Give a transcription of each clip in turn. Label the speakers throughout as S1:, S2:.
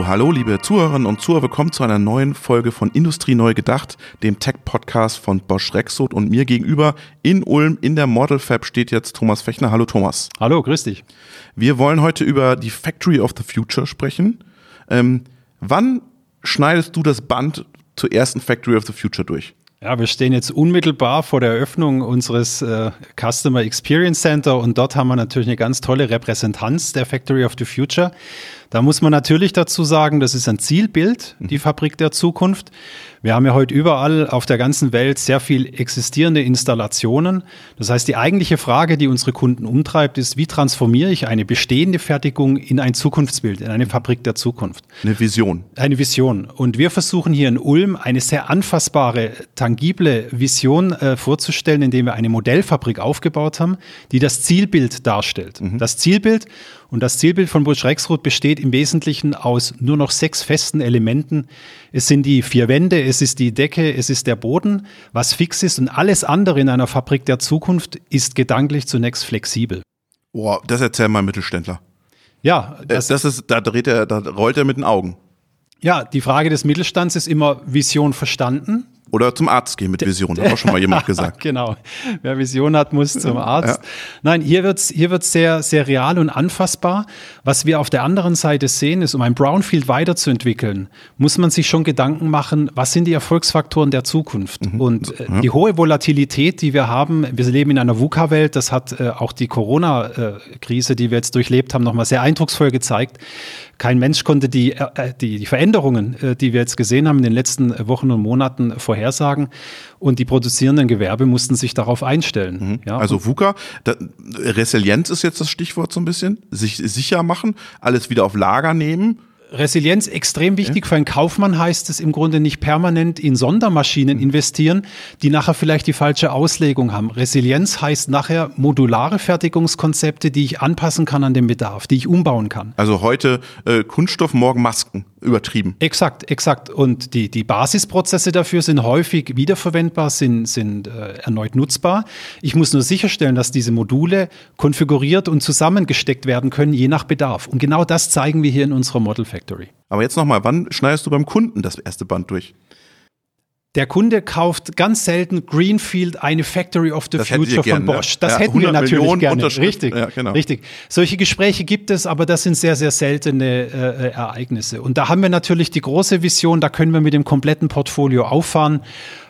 S1: Hallo, liebe Zuhörerinnen und Zuhörer, willkommen zu einer neuen Folge von Industrie neu gedacht, dem Tech-Podcast von Bosch Rexroth und mir gegenüber in Ulm in der Model Fab steht jetzt Thomas Fechner. Hallo Thomas.
S2: Hallo, grüß dich.
S1: Wir wollen heute über die Factory of the Future sprechen. Ähm, wann schneidest du das Band zur ersten Factory of the Future durch?
S2: Ja, wir stehen jetzt unmittelbar vor der Eröffnung unseres äh, Customer Experience Center und dort haben wir natürlich eine ganz tolle Repräsentanz der Factory of the Future. Da muss man natürlich dazu sagen, das ist ein Zielbild, die Fabrik der Zukunft. Wir haben ja heute überall auf der ganzen Welt sehr viel existierende Installationen. Das heißt, die eigentliche Frage, die unsere Kunden umtreibt, ist, wie transformiere ich eine bestehende Fertigung in ein Zukunftsbild, in eine Fabrik der Zukunft?
S1: Eine Vision.
S2: Eine Vision. Und wir versuchen hier in Ulm eine sehr anfassbare, tangible Vision äh, vorzustellen, indem wir eine Modellfabrik aufgebaut haben, die das Zielbild darstellt. Mhm. Das Zielbild und das Zielbild von Burj Rexroth besteht im Wesentlichen aus nur noch sechs festen Elementen. Es sind die vier Wände, es ist die Decke, es ist der Boden, was fix ist und alles andere in einer Fabrik der Zukunft ist gedanklich zunächst flexibel.
S1: Boah, das erzähl mal Mittelständler.
S2: Ja,
S1: äh, das, das ist, da dreht er, da rollt er mit den Augen.
S2: Ja, die Frage des Mittelstands ist immer Vision verstanden.
S1: Oder zum Arzt gehen mit Vision, hat auch schon mal jemand gesagt.
S2: genau. Wer Vision hat, muss zum Arzt. Ja. Nein, hier wird's hier wird's sehr, sehr real und anfassbar. Was wir auf der anderen Seite sehen, ist, um ein Brownfield weiterzuentwickeln, muss man sich schon Gedanken machen, was sind die Erfolgsfaktoren der Zukunft? Mhm. Und äh, ja. die hohe Volatilität, die wir haben, wir leben in einer VUCA-Welt, das hat äh, auch die Corona-Krise, die wir jetzt durchlebt haben, nochmal sehr eindrucksvoll gezeigt. Kein Mensch konnte die, äh, die, die Veränderungen, äh, die wir jetzt gesehen haben in den letzten Wochen und Monaten vorhersagen. Und die produzierenden Gewerbe mussten sich darauf einstellen.
S1: Mhm. Ja. Also VUCA, da, Resilienz ist jetzt das Stichwort so ein bisschen. Sich sicher machen, alles wieder auf Lager nehmen
S2: Resilienz extrem wichtig. Ja. Für einen Kaufmann heißt es im Grunde nicht permanent in Sondermaschinen investieren, die nachher vielleicht die falsche Auslegung haben. Resilienz heißt nachher modulare Fertigungskonzepte, die ich anpassen kann an den Bedarf, die ich umbauen kann.
S1: Also heute äh, Kunststoff, morgen Masken übertrieben.
S2: Exakt, exakt. Und die, die Basisprozesse dafür sind häufig wiederverwendbar, sind, sind äh, erneut nutzbar. Ich muss nur sicherstellen, dass diese Module konfiguriert und zusammengesteckt werden können, je nach Bedarf. Und genau das zeigen wir hier in unserer Model Factory.
S1: Aber jetzt nochmal, wann schneidest du beim Kunden das erste Band durch?
S2: Der Kunde kauft ganz selten Greenfield eine Factory of the das Future von gern, Bosch. Das ja, hätten wir natürlich Millionen gerne. Richtig, ja, genau. richtig. Solche Gespräche gibt es, aber das sind sehr, sehr seltene äh, Ereignisse. Und da haben wir natürlich die große Vision, da können wir mit dem kompletten Portfolio auffahren.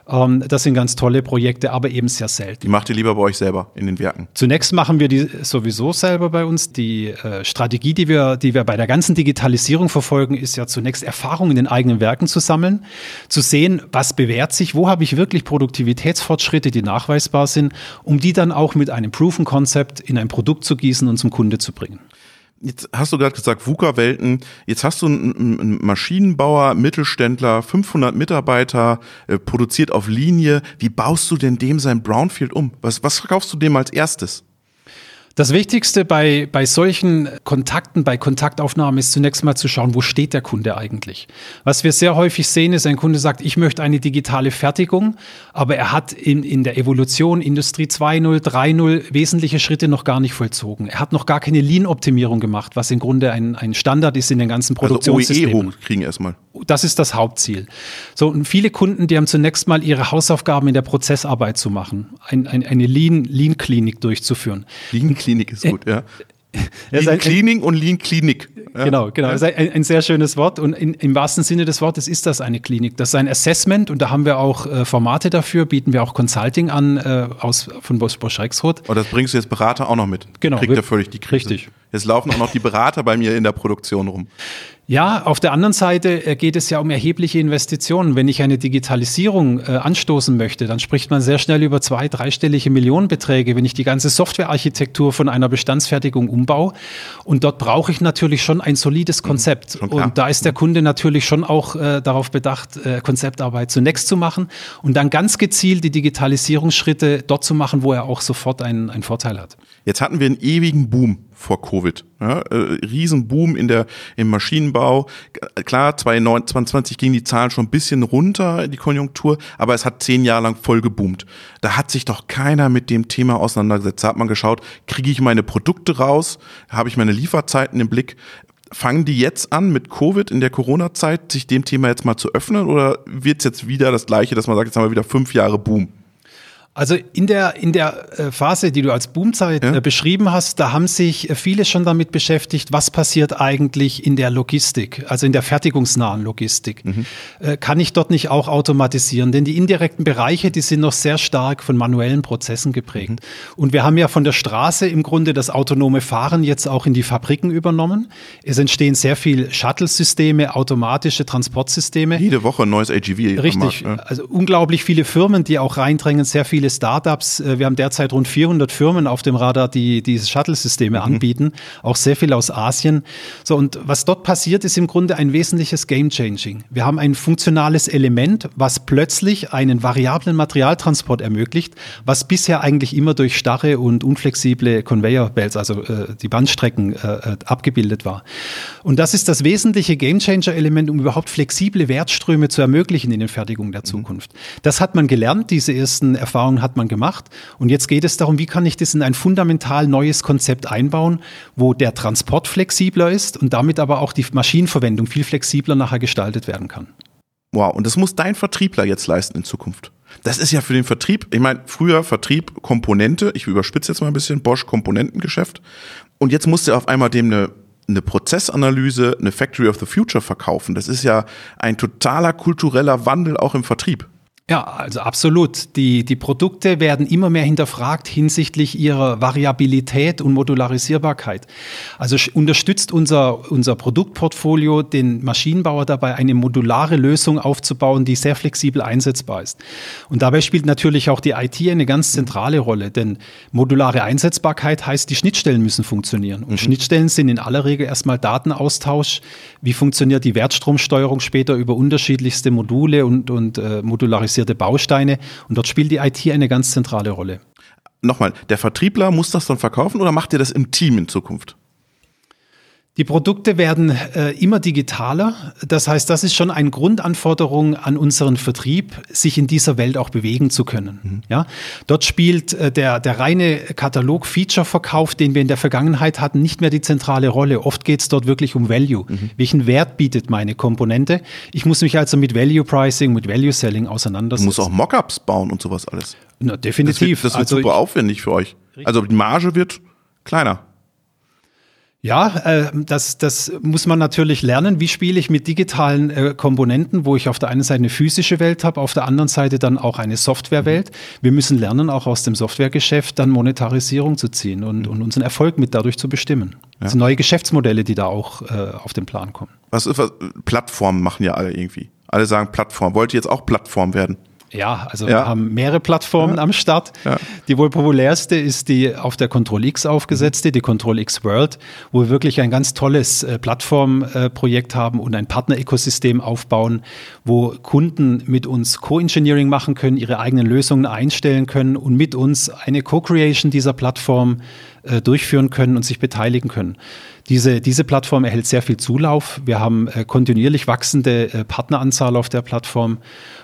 S2: Ähm, das sind ganz tolle Projekte, aber eben sehr selten.
S1: Die macht ihr lieber bei euch selber in den Werken?
S2: Zunächst machen wir die sowieso selber bei uns. Die äh, Strategie, die wir, die wir bei der ganzen Digitalisierung verfolgen, ist ja zunächst Erfahrung in den eigenen Werken zu sammeln, zu sehen, was bewährt sich, wo habe ich wirklich Produktivitätsfortschritte, die nachweisbar sind, um die dann auch mit einem Proven Concept in ein Produkt zu gießen und zum Kunde zu bringen.
S1: Jetzt hast du gerade gesagt, VUCA-Welten. Jetzt hast du einen, Maschinenbauer, Mittelständler, 500 Mitarbeiter, äh, produziert auf Linie. Wie baust du denn dem sein Brownfield um? Was, was verkaufst du dem als erstes?
S2: Das Wichtigste bei, bei solchen Kontakten, bei Kontaktaufnahmen ist zunächst mal zu schauen, wo steht der Kunde eigentlich. Was wir sehr häufig sehen, ist, ein Kunde sagt, ich möchte eine digitale Fertigung, aber er hat in, in der Evolution Industrie 2.0, 3.0 wesentliche Schritte noch gar nicht vollzogen. Er hat noch gar keine Lean-Optimierung gemacht, was im Grunde ein, ein Standard ist in den ganzen Produktionssystemen.
S1: Also OEE hochkriegen erstmal.
S2: Das ist das Hauptziel. So, und viele Kunden, die haben zunächst mal ihre Hausaufgaben in der Prozessarbeit zu machen, ein, ein, eine Lean-Klinik Lean durchzuführen.
S1: Lean Klinik ist gut, ja. Lean ein, Cleaning und Lean Klinik.
S2: Ja. Genau, genau. Das ist ein, ein, sehr schönes Wort. Und in, im wahrsten Sinne des Wortes ist das eine Klinik. Das ist ein Assessment und da haben wir auch äh, Formate dafür, bieten wir auch Consulting an äh, aus, von Bosch Rexroth.
S1: Und das bringst du jetzt Berater auch noch mit.
S2: Genau.
S1: Kriegt er völlig die Krise.
S2: Richtig.
S1: Jetzt laufen auch noch die Berater bei mir in der Produktion rum.
S2: Ja, auf der anderen Seite äh, geht es ja um erhebliche Investitionen. Wenn ich eine Digitalisierung äh, anstoßen möchte, dann spricht man sehr schnell über zwei, dreistellige Millionenbeträge, wenn ich die ganze Softwarearchitektur von einer Bestandsfertigung umbaue. Und dort brauche ich natürlich schon ein solides mhm, Konzept. Mhm, und da ist der Kunde natürlich schon auch äh, darauf bedacht, äh, Konzeptarbeit zunächst zu machen und dann ganz gezielt die Digitalisierungsschritte dort zu machen, wo er auch sofort einen, einen Vorteil hat.
S1: Jetzt hatten wir einen ewigen Boom vor Covid. Ja, äh, Riesenboom in der, im Maschinenbau. Klar, 2020 ging die Zahlen schon ein bisschen runter, die Konjunktur, aber es hat zehn Jahre lang voll geboomt. Da hat sich doch keiner mit dem Thema auseinandergesetzt. Da hat man geschaut, kriege ich meine Produkte raus, habe ich meine Lieferzeiten im Blick. fangen die jetzt an mit Covid in der Corona-Zeit, sich dem Thema jetzt mal zu öffnen oder wird es jetzt wieder das gleiche, dass man sagt, jetzt haben wir wieder fünf Jahre Boom?
S2: Also in der, in der äh, Phase, die du als Boomzeit ja. Äh, beschrieben hast, da haben sich äh, viele schon damit beschäftigt, was passiert eigentlich in der Logistik, also in der fertigungsnahen Logistik. Mhm. Kann ich dort nicht auch automatisieren? Denn die indirekten Bereiche, die sind noch sehr stark von manuellen Prozessen geprägt. Mhm. Und wir haben ja von der Straße im Grunde das autonome Fahren jetzt auch in die Fabriken übernommen. Es entstehen sehr viel Shuttle-Systeme, automatische Transportsysteme.
S1: Jede Woche ein neues AGV.
S2: Richtig. Ja. Also unglaublich viele Firmen, die auch reindrängen, sehr viele viele Startups. Äh, wir haben derzeit rund 400 Firmen auf dem Radar, die diese Shuttle-Systeme mhm. anbieten, auch sehr viel aus Asien. So, und was dort passiert, ist im Grunde ein wesentliches Game-Changing. Wir haben ein funktionales Element, was plötzlich einen variablen Materialtransport ermöglicht, was bisher eigentlich immer durch starre und unflexible Conveyor Belts, also äh, die Bandstrecken, äh, äh abgebildet war. Und das ist das wesentliche Game-Changer-Element, um überhaupt flexible Wertströme zu ermöglichen in den Fertigungen der mhm. Zukunft. Das hat man gelernt, diese ersten Erfahrungen Erfahrungen hat man gemacht. Und jetzt geht es darum, wie kann ich das in ein fundamental neues Konzept einbauen, wo der Transport flexibler ist und damit aber auch die Maschinenverwendung viel flexibler nachher gestaltet werden kann.
S1: Wow, und das muss dein Vertriebler jetzt leisten in Zukunft. Das ist ja für den Vertrieb, ich meine, früher Vertrieb Komponente, ich überspitze jetzt mal ein bisschen, Bosch Komponentengeschäft. Und jetzt musste er auf einmal dem eine eine Prozessanalyse, eine Factory of the Future verkaufen. Das ist ja ein totaler kultureller Wandel auch im Vertrieb.
S2: Ja, also absolut. Die, die Produkte werden immer mehr hinterfragt hinsichtlich ihrer Variabilität und Modularisierbarkeit. Also unterstützt unser, unser Produktportfolio den Maschinenbauer dabei, eine modulare Lösung aufzubauen, die sehr flexibel einsetzbar ist. Und dabei spielt natürlich auch die IT eine ganz zentrale Rolle, denn modulare Einsetzbarkeit heißt, die Schnittstellen müssen funktionieren. Und mhm. Schnittstellen sind in aller Regel erstmal Datenaustausch. Wie funktioniert die Wertstromsteuerung später über unterschiedlichste Module und, und äh, Modularisierung? Standardisierte Bausteine und dort spielt die IT eine ganz zentrale Rolle.
S1: Nochmal, der Vertriebler muss das dann verkaufen oder macht ihr das im Team in Zukunft?
S2: Die Produkte werden äh, immer digitaler. Das heißt, das ist schon eine Grundanforderung an unseren Vertrieb, sich in dieser Welt auch bewegen zu können. Mhm. Ja? Dort spielt äh, der, der reine Katalog-Feature-Verkauf, den wir in der Vergangenheit hatten, nicht mehr die zentrale Rolle. Oft geht es dort wirklich um Value. Mhm. Welchen Wert bietet meine Komponente? Ich muss mich also mit Value Pricing, mit Value Selling auseinandersetzen.
S1: Du musst auch Mockups bauen und sowas alles.
S2: Na, definitiv.
S1: Das wird, das wird also super aufwendig für euch. Also die Marge wird kleiner.
S2: Ja, äh, das, das muss man natürlich lernen. Wie spiele ich mit digitalen äh, Komponenten, wo ich auf der einen Seite eine physische Welt habe, auf der anderen Seite dann auch eine Softwarewelt. Wir müssen lernen, auch aus dem Softwaregeschäft dann Monetarisierung zu ziehen und, und unseren Erfolg mit dadurch zu bestimmen. Ja. Das sind neue Geschäftsmodelle, die da auch äh, auf den Plan kommen.
S1: Was, was Plattformen machen ja alle irgendwie. Alle sagen Plattform. Wollt ihr jetzt auch Plattform werden?
S2: Ja, also ja. wir haben mehrere Plattformen ja. am Start. Ja. Die wohl populärste ist die auf der Control X aufgesetzte, die Control X World, wo wir wirklich ein ganz tolles äh, Plattformprojekt äh, haben und ein Partnerökosystem aufbauen, wo Kunden mit uns Co-Engineering machen können, ihre eigenen Lösungen einstellen können und mit uns eine Co-Creation dieser Plattform äh, durchführen können und sich beteiligen können. Diese, diese Plattform erhält sehr viel Zulauf. Wir haben äh, kontinuierlich wachsende äh, Partneranzahl auf der Plattform.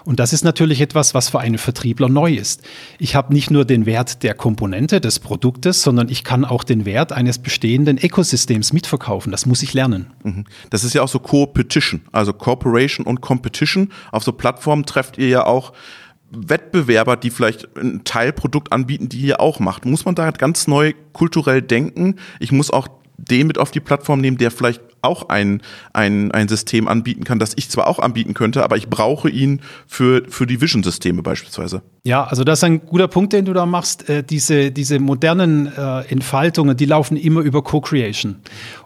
S2: Und das ist natürlich etwas, was für einen Vertriebler neu ist. Ich habe nicht nur den Wert der Komponente des Produktes, sondern ich kann auch den Wert eines bestehenden Ökosystems mitverkaufen. Das muss ich lernen.
S1: Mhm. Das ist ja auch so Co-Petition, also Cooperation und Competition. Auf so Plattformen trefft ihr ja auch Wettbewerber, die vielleicht ein Teilprodukt anbieten, die ihr auch macht. Muss man da ganz neu kulturell denken? Ich muss auch den mit auf die Plattform nehmen, der vielleicht auch ein, ein, ein System anbieten kann, das ich zwar auch anbieten könnte, aber ich brauche ihn für, für die Vision-Systeme beispielsweise.
S2: Ja, also das ist ein guter Punkt, den du da machst. Äh, diese, diese modernen äh, Entfaltungen, die laufen immer über Co-Creation.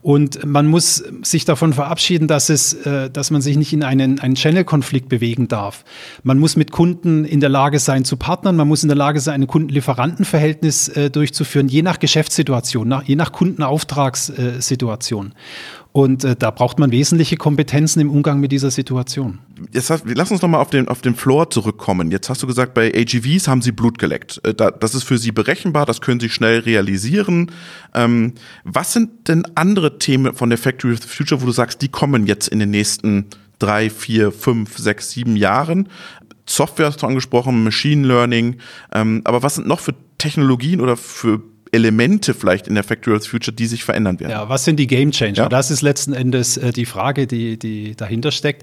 S2: Und man muss sich davon verabschieden, dass, es, äh, dass man sich nicht in einen, einen Channel-Konflikt bewegen darf. Man muss mit Kunden in der Lage sein zu partnern, man muss in der Lage sein, ein Kunden-Lieferanten-Verhältnis äh, durchzuführen, je nach Geschäftssituation, nach, je nach Kundenauftragssituation. Und äh, da braucht man wesentliche Kompetenzen im Umgang mit dieser Situation.
S1: Jetzt hast, lass uns nochmal auf den, auf den Floor zurückkommen. Jetzt hast du gesagt, bei AGVs haben sie Blut geleckt. Äh, da, das ist für sie berechenbar, das können sie schnell realisieren. Ähm, was sind denn andere Themen von der Factory of the Future, wo du sagst, die kommen jetzt in den nächsten drei, vier, fünf, sechs, sieben Jahren? Software hast du angesprochen, Machine Learning. Ähm, aber was sind noch für Technologien oder für Elemente vielleicht in der Factory of the Future, die sich verändern werden.
S2: Ja, was sind die Game Changer? Ja. Das ist letzten Endes äh, die Frage, die, die dahinter steckt.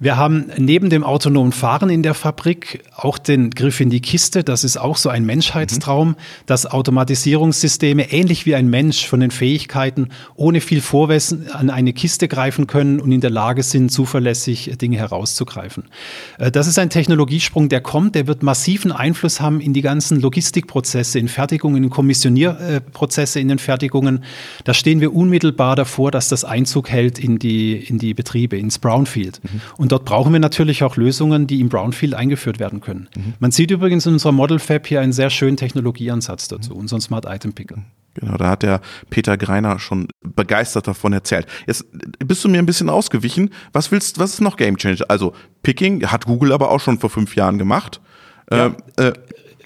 S2: Wir haben neben dem autonomen Fahren in der Fabrik auch den Griff in die Kiste. Das ist auch so ein Menschheitstraum, mhm. dass Automatisierungssysteme ähnlich wie ein Mensch von den Fähigkeiten ohne viel Vorwissen an eine Kiste greifen können und in der Lage sind, zuverlässig Dinge herauszugreifen. Äh, das ist ein Technologiesprung, der kommt, der wird massiven Einfluss haben in die ganzen Logistikprozesse, in Fertigungen, in Kommissionierprozesse, in den Fertigungen. Da stehen wir unmittelbar davor, dass das Einzug hält in die, in die Betriebe, ins Brownfield. Mhm. Und dort brauchen wir natürlich auch Lösungen, die im Brownfield eingeführt werden können. Mhm. Man sieht übrigens in unserer Model Fab hier einen sehr schönen Technologieansatz dazu, mhm. unseren Smart Item Picker.
S1: Genau, da hat der Peter Greiner schon begeistert davon erzählt. Jetzt bist du mir ein bisschen ausgewichen. Was willst, was ist noch Game Changer? Also Picking hat Google aber auch schon vor fünf Jahren gemacht.
S2: Ja. Äh, äh,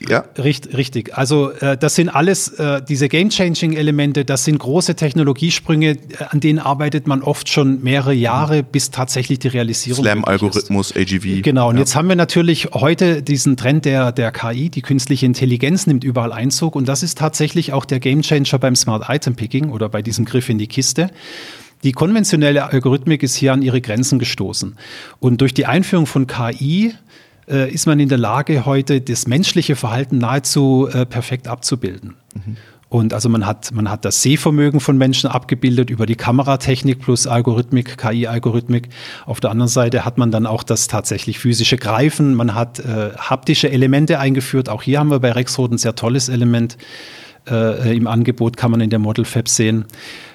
S2: ja. Richt, richtig. Also äh, das sind alles äh, diese Game-Changing-Elemente, das sind große Technologiesprünge, äh, an denen arbeitet man oft schon mehrere Jahre, bis tatsächlich die Realisierung.
S1: Slam-Algorithmus, AGV.
S2: Genau, und ja. jetzt haben wir natürlich heute diesen Trend der, der KI, die künstliche Intelligenz nimmt überall Einzug und das ist tatsächlich auch der Game-Changer beim Smart Item Picking oder bei diesem Griff in die Kiste. Die konventionelle Algorithmik ist hier an ihre Grenzen gestoßen. Und durch die Einführung von KI äh, ist man in der Lage, heute das menschliche Verhalten nahezu äh, perfekt abzubilden. Mhm. Und also man hat, man hat das Sehvermögen von Menschen abgebildet über die Kameratechnik plus Algorithmik, KI-Algorithmik. Auf der anderen Seite hat man dann auch das tatsächlich physische Greifen. Man hat äh, haptische Elemente eingeführt. Auch hier haben wir bei Rexroth ein sehr tolles Element äh, im Angebot, kann man in der Model Fab sehen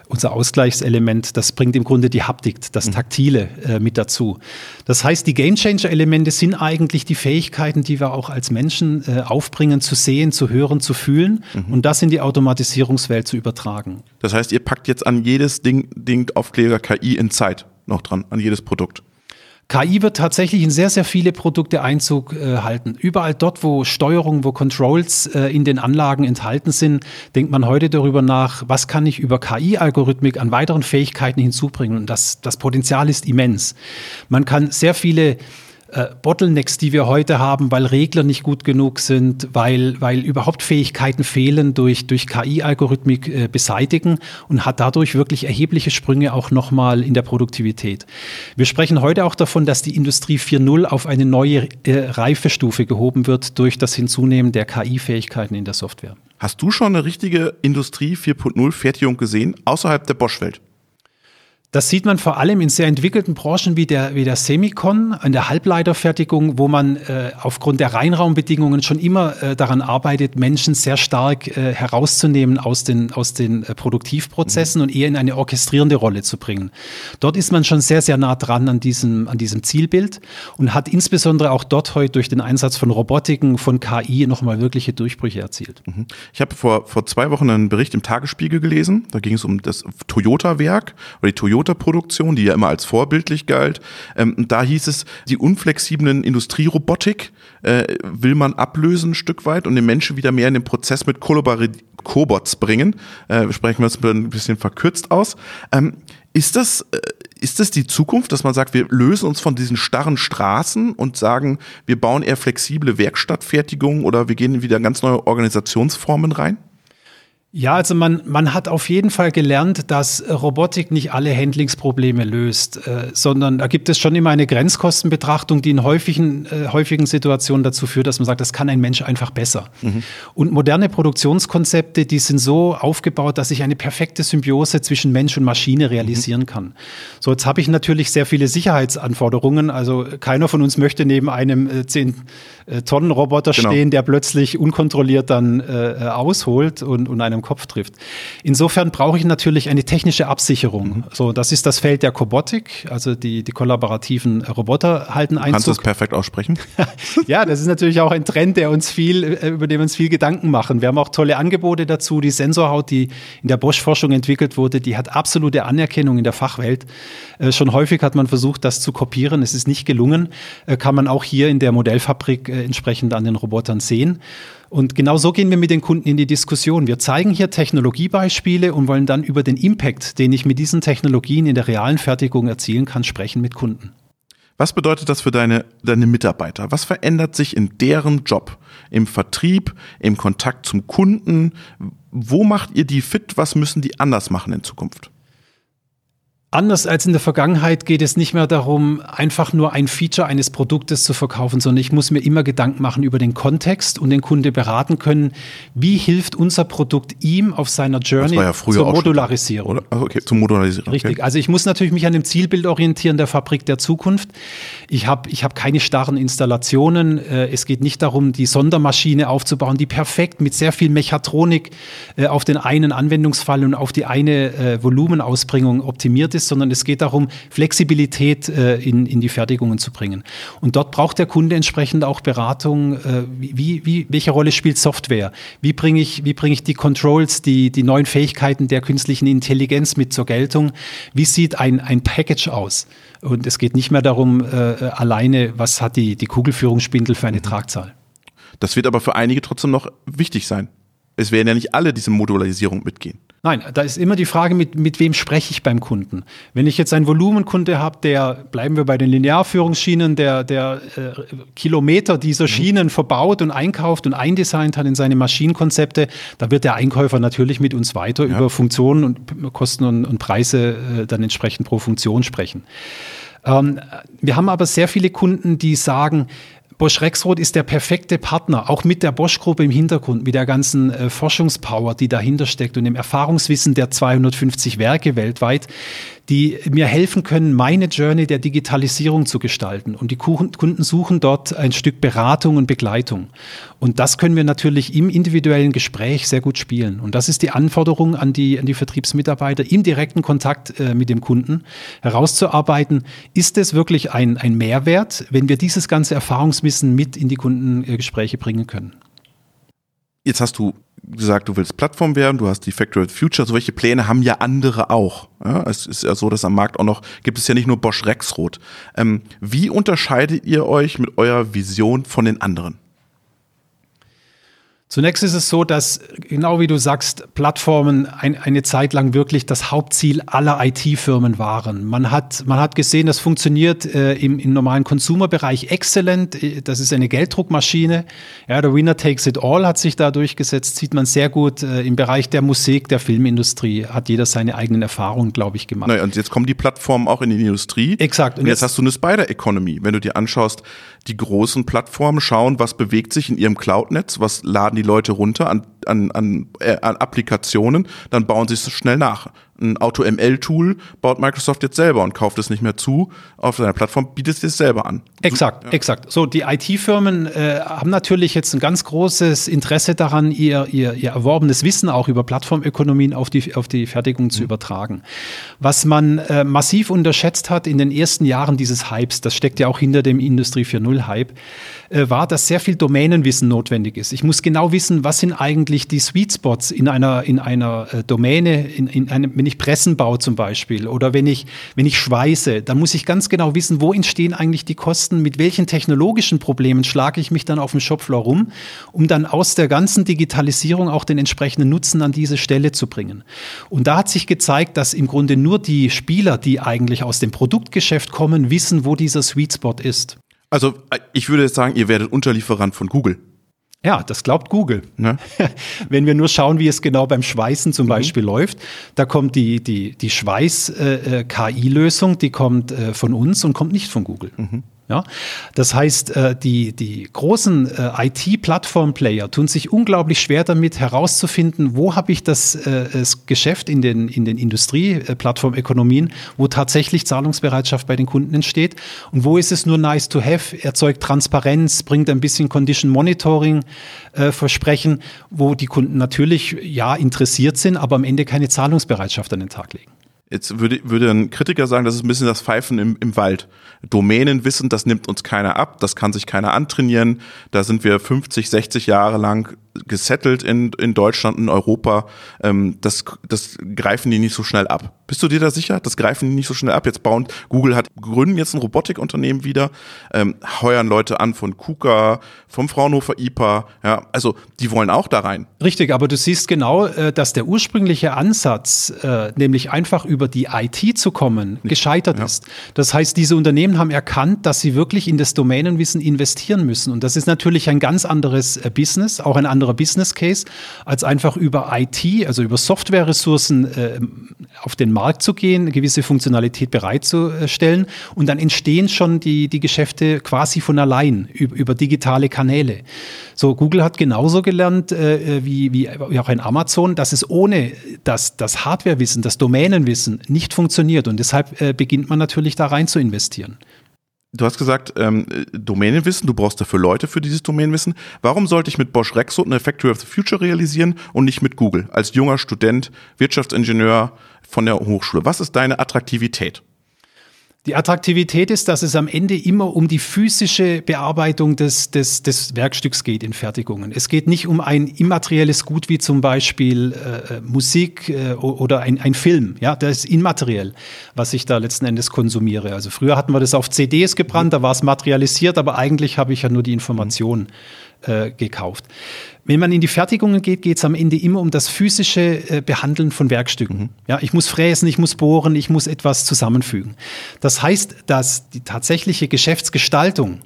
S2: unser Ausgleichselement, das bringt im Grunde die Haptik, das mhm. Taktile äh, mit dazu. Das heißt, die Gamechanger-Elemente sind eigentlich die Fähigkeiten, die wir auch als Menschen äh, aufbringen, zu sehen, zu hören, zu fühlen mhm. und das in die Automatisierungswelt zu übertragen.
S1: Das heißt, ihr packt jetzt an jedes Ding, Ding Aufklärer KI in Zeit noch dran, an jedes Produkt.
S2: KI wird tatsächlich in sehr, sehr viele Produkte Einzug äh, halten. Überall dort, wo Steuerung, wo Controls äh, in den Anlagen enthalten sind, denkt man heute darüber nach, was kann ich über KI-Algorithmik an weiteren Fähigkeiten hinzubringen. Und das, das Potenzial ist immens. Man kann sehr viele äh, Bottlenecks, die wir heute haben, weil Regler nicht gut genug sind, weil, weil überhaupt Fähigkeiten fehlen, durch, durch KI-Algorithmik äh, beseitigen und hat dadurch wirklich erhebliche Sprünge auch nochmal in der Produktivität. Wir sprechen heute auch davon, dass die Industrie 4.0 auf eine neue äh, Reifestufe gehoben wird durch das Hinzunehmen der KI-Fähigkeiten in der Software.
S1: Hast du schon eine richtige Industrie 4.0 Fertigung gesehen, außerhalb der Bosch-Welt?
S2: Das sieht man vor allem in sehr entwickelten Branchen wie der, wie der Semicon, in der Halbleiterfertigung, wo man äh, aufgrund der Reinraumbedingungen schon immer äh, daran arbeitet, Menschen sehr stark äh, herauszunehmen aus den, aus den äh, Produktivprozessen mhm. und eher in eine orchestrierende Rolle zu bringen. Dort ist man schon sehr, sehr nah dran an diesem, an diesem Zielbild und hat insbesondere auch dort heute durch den Einsatz von Robotiken, von KI nochmal wirkliche Durchbrüche erzielt.
S1: Mhm. Ich habe vor, vor zwei Wochen einen Bericht im Tagesspiegel gelesen. Da ging es um das Toyota-Werk oder die Toyota Toyota-Produktion, die ja immer als vorbildlich galt. Ähm, da hieß es, die unflexiblen Industrierobotik äh, will man ablösen ein Stück weit und den Menschen wieder mehr in den Prozess mit Cobots bringen. Äh, sprechen wir uns ein bisschen verkürzt aus. Ähm, ist das, äh, ist das die Zukunft, dass man sagt, wir lösen uns von diesen starren Straßen und sagen, wir bauen eher flexible Werkstattfertigungen oder wir gehen wieder ganz neue Organisationsformen rein?
S2: Ja, also man, man hat auf jeden Fall gelernt, dass Robotik nicht alle Handlingsprobleme löst, äh, sondern da gibt es schon immer eine Grenzkostenbetrachtung, die in häufigen, äh, häufigen Situationen dazu führt, dass man sagt, das kann ein Mensch einfach besser. Mhm. Und moderne Produktionskonzepte, die sind so aufgebaut, dass ich eine perfekte Symbiose zwischen Mensch und Maschine realisieren mhm. kann. So, jetzt habe ich natürlich sehr viele Sicherheitsanforderungen. Also keiner von uns möchte neben einem äh, 10 äh, Tonnen Roboter genau. stehen, der plötzlich unkontrolliert dann äh, äh, ausholt und, und einem Kopf trifft. Insofern brauche ich natürlich eine technische Absicherung. Mhm. So, das ist das Feld der Kobotik, also die, die kollaborativen Roboter halten Einzug.
S1: Kannst du es perfekt aussprechen?
S2: ja, das ist natürlich auch ein Trend, der uns viel, äh, über den wir uns viel Gedanken machen. Wir haben auch tolle Angebote dazu. Die Sensorhaut, die in der Bosch-Forschung entwickelt wurde, die hat absolute Anerkennung in der Fachwelt. Äh, schon häufig hat man versucht, das zu kopieren. Es ist nicht gelungen. Äh, kann man auch hier in der Modellfabrik äh, entsprechend an den Robotern sehen. Und genau so gehen wir mit den Kunden in die Diskussion. Wir zeigen hier Technologiebeispiele und wollen dann über den Impact, den ich mit diesen Technologien in der realen Fertigung erzielen kann, sprechen mit Kunden.
S1: Was bedeutet das für deine, deine Mitarbeiter? Was verändert sich in deren Job? Im Vertrieb, im Kontakt zum Kunden? Wo macht ihr die fit? Was müssen die anders machen in Zukunft?
S2: Anders als in der Vergangenheit geht es nicht mehr darum, einfach nur ein Feature eines Produktes zu verkaufen, sondern ich muss mir immer Gedanken machen über den Kontext und den Kunde beraten können, wie hilft unser Produkt ihm auf seiner Journey
S1: ja
S2: zur Modularisierung.
S1: Oder? Okay, zur Modularisierung.
S2: Richtig.
S1: Okay.
S2: Also ich muss natürlich mich an dem Zielbild orientieren der Fabrik der Zukunft. Ich habe ich hab keine starren Installationen. Äh, es geht nicht darum, die Sondermaschine aufzubauen, die perfekt mit sehr viel Mechatronik äh, auf den einen Anwendungsfall und auf die eine äh, Volumenausbringung optimiert ist, sondern es geht darum, Flexibilität äh, in, in die Fertigungen zu bringen. Und dort braucht der Kunde entsprechend auch Beratung, äh, wie, wie, welche Rolle spielt Software? Wie bringe ich, wie bringe ich die Controls, die, die neuen Fähigkeiten der künstlichen Intelligenz mit zur Geltung? Wie sieht ein, ein Package aus? Und es geht nicht mehr darum, äh, alleine, was hat die, die Kugelführungsspindel für eine mhm. Tragzahl.
S1: Das wird aber für einige trotzdem noch wichtig sein. Es werden ja nicht alle diese Modularisierung mitgehen.
S2: Nein, da ist immer die Frage, mit, mit wem spreche ich beim Kunden. Wenn ich jetzt einen Volumenkunde habe, der, bleiben wir bei den Linearführungsschienen, der, der äh, Kilometer dieser mhm. Schienen verbaut und einkauft und eindesignt hat in seine Maschinenkonzepte, da wird der Einkäufer natürlich mit uns weiter ja. über Funktionen und Kosten und, und Preise äh, dann entsprechend pro Funktion sprechen. Ähm, wir haben aber sehr viele Kunden, die sagen, Bosch Rexroth ist der perfekte Partner, auch mit der Bosch-Gruppe im Hintergrund, mit der ganzen äh, Forschungspower, die dahinter steckt und dem Erfahrungswissen der 250 Werke weltweit die mir helfen können, meine Journey der Digitalisierung zu gestalten. Und die Kunden suchen dort ein Stück Beratung und Begleitung. Und das können wir natürlich im individuellen Gespräch sehr gut spielen. Und das ist die Anforderung an die, an die Vertriebsmitarbeiter, im direkten Kontakt äh, mit dem Kunden herauszuarbeiten, ist es wirklich ein, ein Mehrwert, wenn wir dieses ganze Erfahrungswissen mit in die Kundengespräche bringen können.
S1: Jetzt hast du gesagt, du willst Plattform werden, du hast die Factory Future, solche Pläne haben ja andere auch. Ja, es ist ja so, dass am Markt auch noch, gibt es ja nicht nur Bosch Rexroth. Ähm, wie unterscheidet ihr euch mit eurer Vision von den anderen?
S2: Zunächst ist es so, dass genau wie du sagst, Plattformen ein, eine Zeit lang wirklich das Hauptziel aller IT-Firmen waren. Man hat, man hat gesehen, das funktioniert äh, im, im normalen Consumer-Bereich exzellent. Äh, das ist eine Gelddruckmaschine. Ja, der Winner takes it all hat sich da durchgesetzt. Sieht man sehr gut äh, im Bereich der Musik, der Filmindustrie hat jeder seine eigenen Erfahrungen, glaube ich, gemacht.
S1: Naja, und jetzt kommen die Plattformen auch in die Industrie.
S2: Exakt.
S1: Und, und jetzt, jetzt hast du eine Spider-Economy. Wenn du dir anschaust, die großen Plattformen schauen, was bewegt sich in ihrem Cloud-Netz, was laden die Leute runter an, an, an, äh, an Applikationen, dann bauen sie es schnell nach ein Auto-ML-Tool baut Microsoft jetzt selber und kauft es nicht mehr zu auf seiner Plattform, bietet es selber an.
S2: Exakt, ja. exakt. So, die IT-Firmen äh, haben natürlich jetzt ein ganz großes Interesse daran, ihr, ihr, ihr erworbenes Wissen auch über Plattformökonomien auf die, auf die Fertigung zu mhm. übertragen. Was man äh, massiv unterschätzt hat in den ersten Jahren dieses Hypes, das steckt ja auch hinter dem Industrie 4.0-Hype, äh, war, dass sehr viel Domänenwissen notwendig ist. Ich muss genau wissen, was sind eigentlich die Sweet Spots in einer, in einer äh, Domäne, in, in einem, ich Pressen baue zum Beispiel oder wenn ich, wenn ich schweiße, dann muss ich ganz genau wissen, wo entstehen eigentlich die Kosten, mit welchen technologischen Problemen schlage ich mich dann auf dem Shopfloor rum, um dann aus der ganzen Digitalisierung auch den entsprechenden Nutzen an diese Stelle zu bringen. Und da hat sich gezeigt, dass im Grunde nur die Spieler, die eigentlich aus dem Produktgeschäft kommen, wissen, wo dieser Sweet Spot ist.
S1: Also ich würde jetzt sagen, ihr werdet Unterlieferant von Google.
S2: Ja, das glaubt Google. Ne? Wenn wir nur schauen, wie es genau beim Schweißen zum mhm. Beispiel läuft, da kommt die, die, die Schweiß-KI-Lösung, äh, äh die kommt äh, von uns und kommt nicht von Google. Mhm. Ja? Das heißt, äh, die, die großen äh, IT-Plattform-Player tun sich unglaublich schwer damit herauszufinden, wo habe ich das, äh, das Geschäft in den, in den Industrie-Plattformökonomien, wo tatsächlich Zahlungsbereitschaft bei den Kunden entsteht und wo ist es nur nice to have, erzeugt Transparenz, bringt ein bisschen Condition Monitoring Versprechen, wo die Kunden natürlich ja interessiert sind, aber am Ende keine Zahlungsbereitschaft an den Tag legen.
S1: Jetzt würde, würde ein Kritiker sagen, das ist ein bisschen das Pfeifen im, im Wald. Domänenwissen, das nimmt uns keiner ab, das kann sich keiner antrainieren. Da sind wir 50, 60 Jahre lang gesettelt in, in Deutschland, in Europa. Ähm, das, das greifen die nicht so schnell ab. Bist du dir da sicher? Das greifen die nicht so schnell ab. Jetzt bauen, Google hat, gründen jetzt ein Robotikunternehmen wieder, ähm, heuern Leute an von KUKA, vom Fraunhofer IPA. Ja, also die wollen auch da rein.
S2: Richtig, aber du siehst genau, äh, dass der ursprüngliche Ansatz, äh, nämlich einfach über die IT zu kommen, gescheitert ja. ist. Das heißt, diese Unternehmen haben erkannt, dass sie wirklich in das Domänenwissen investieren müssen. Und das ist natürlich ein ganz anderes äh, Business, auch ein anderer Business Case, als einfach über IT, also über Softwareressourcen auf den Markt zu gehen, gewisse Funktionalität bereitzustellen und dann entstehen schon die, die Geschäfte quasi von allein über, über digitale Kanäle. So, Google hat genauso gelernt äh, wie, wie auch ein Amazon, dass es ohne das, das Hardwarewissen, das Domänenwissen nicht funktioniert und deshalb äh, beginnt man natürlich da rein zu investieren.
S1: Du hast gesagt, ähm, Domänenwissen, du brauchst dafür Leute für dieses Domänenwissen. Warum sollte ich mit Bosch Rexroth eine Factory of the Future realisieren und nicht mit Google als junger Student, Wirtschaftsingenieur von der Hochschule? Was ist deine Attraktivität?
S2: Die Attraktivität ist, dass es am Ende immer um die physische Bearbeitung des, des, des Werkstücks geht in Fertigungen. Es geht nicht um ein immaterielles Gut wie zum Beispiel äh, äh Musik äh, oder ein, ein Film. Ja, das ist immateriell, was ich da letzten Endes konsumiere. Also früher hatten wir das auf CDs gebrannt, da war es materialisiert, aber eigentlich habe ich ja nur die Information äh, gekauft. Wenn man in die Fertigungen geht, geht es am Ende immer um das physische äh, Behandeln von Werkstücken. Ja, ich muss fräsen, ich muss bohren, ich muss etwas zusammenfügen. Das heißt, dass die tatsächliche Geschäftsgestaltung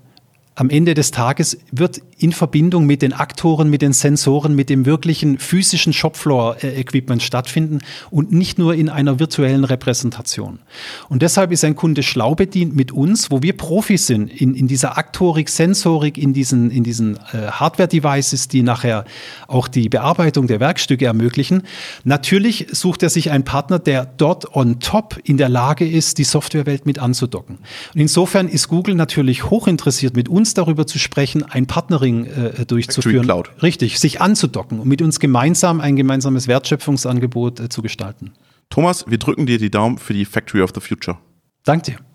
S2: am Ende des Tages wird in Verbindung mit den Aktoren, mit den Sensoren, mit dem wirklichen physischen Shopfloor-Equipment stattfinden und nicht nur in einer virtuellen Repräsentation. Und deshalb ist ein Kunde schlau bedient mit uns, wo wir Profis sind in, in dieser Aktorik, Sensorik, in diesen, in diesen äh, Hardware-Devices, die nachher auch die Bearbeitung der Werkstücke ermöglichen. Natürlich sucht er sich einen Partner, der dort on top in der Lage ist, die Softwarewelt mit anzudocken. Und insofern ist Google natürlich hochinteressiert mit uns darüber zu sprechen, ein Partnering äh, durchzuführen. Cloud. Richtig, sich anzudocken und mit uns gemeinsam ein gemeinsames Wertschöpfungsangebot äh, zu gestalten.
S1: Thomas, wir drücken dir die Daumen für die Factory of the Future.
S2: Danke dir.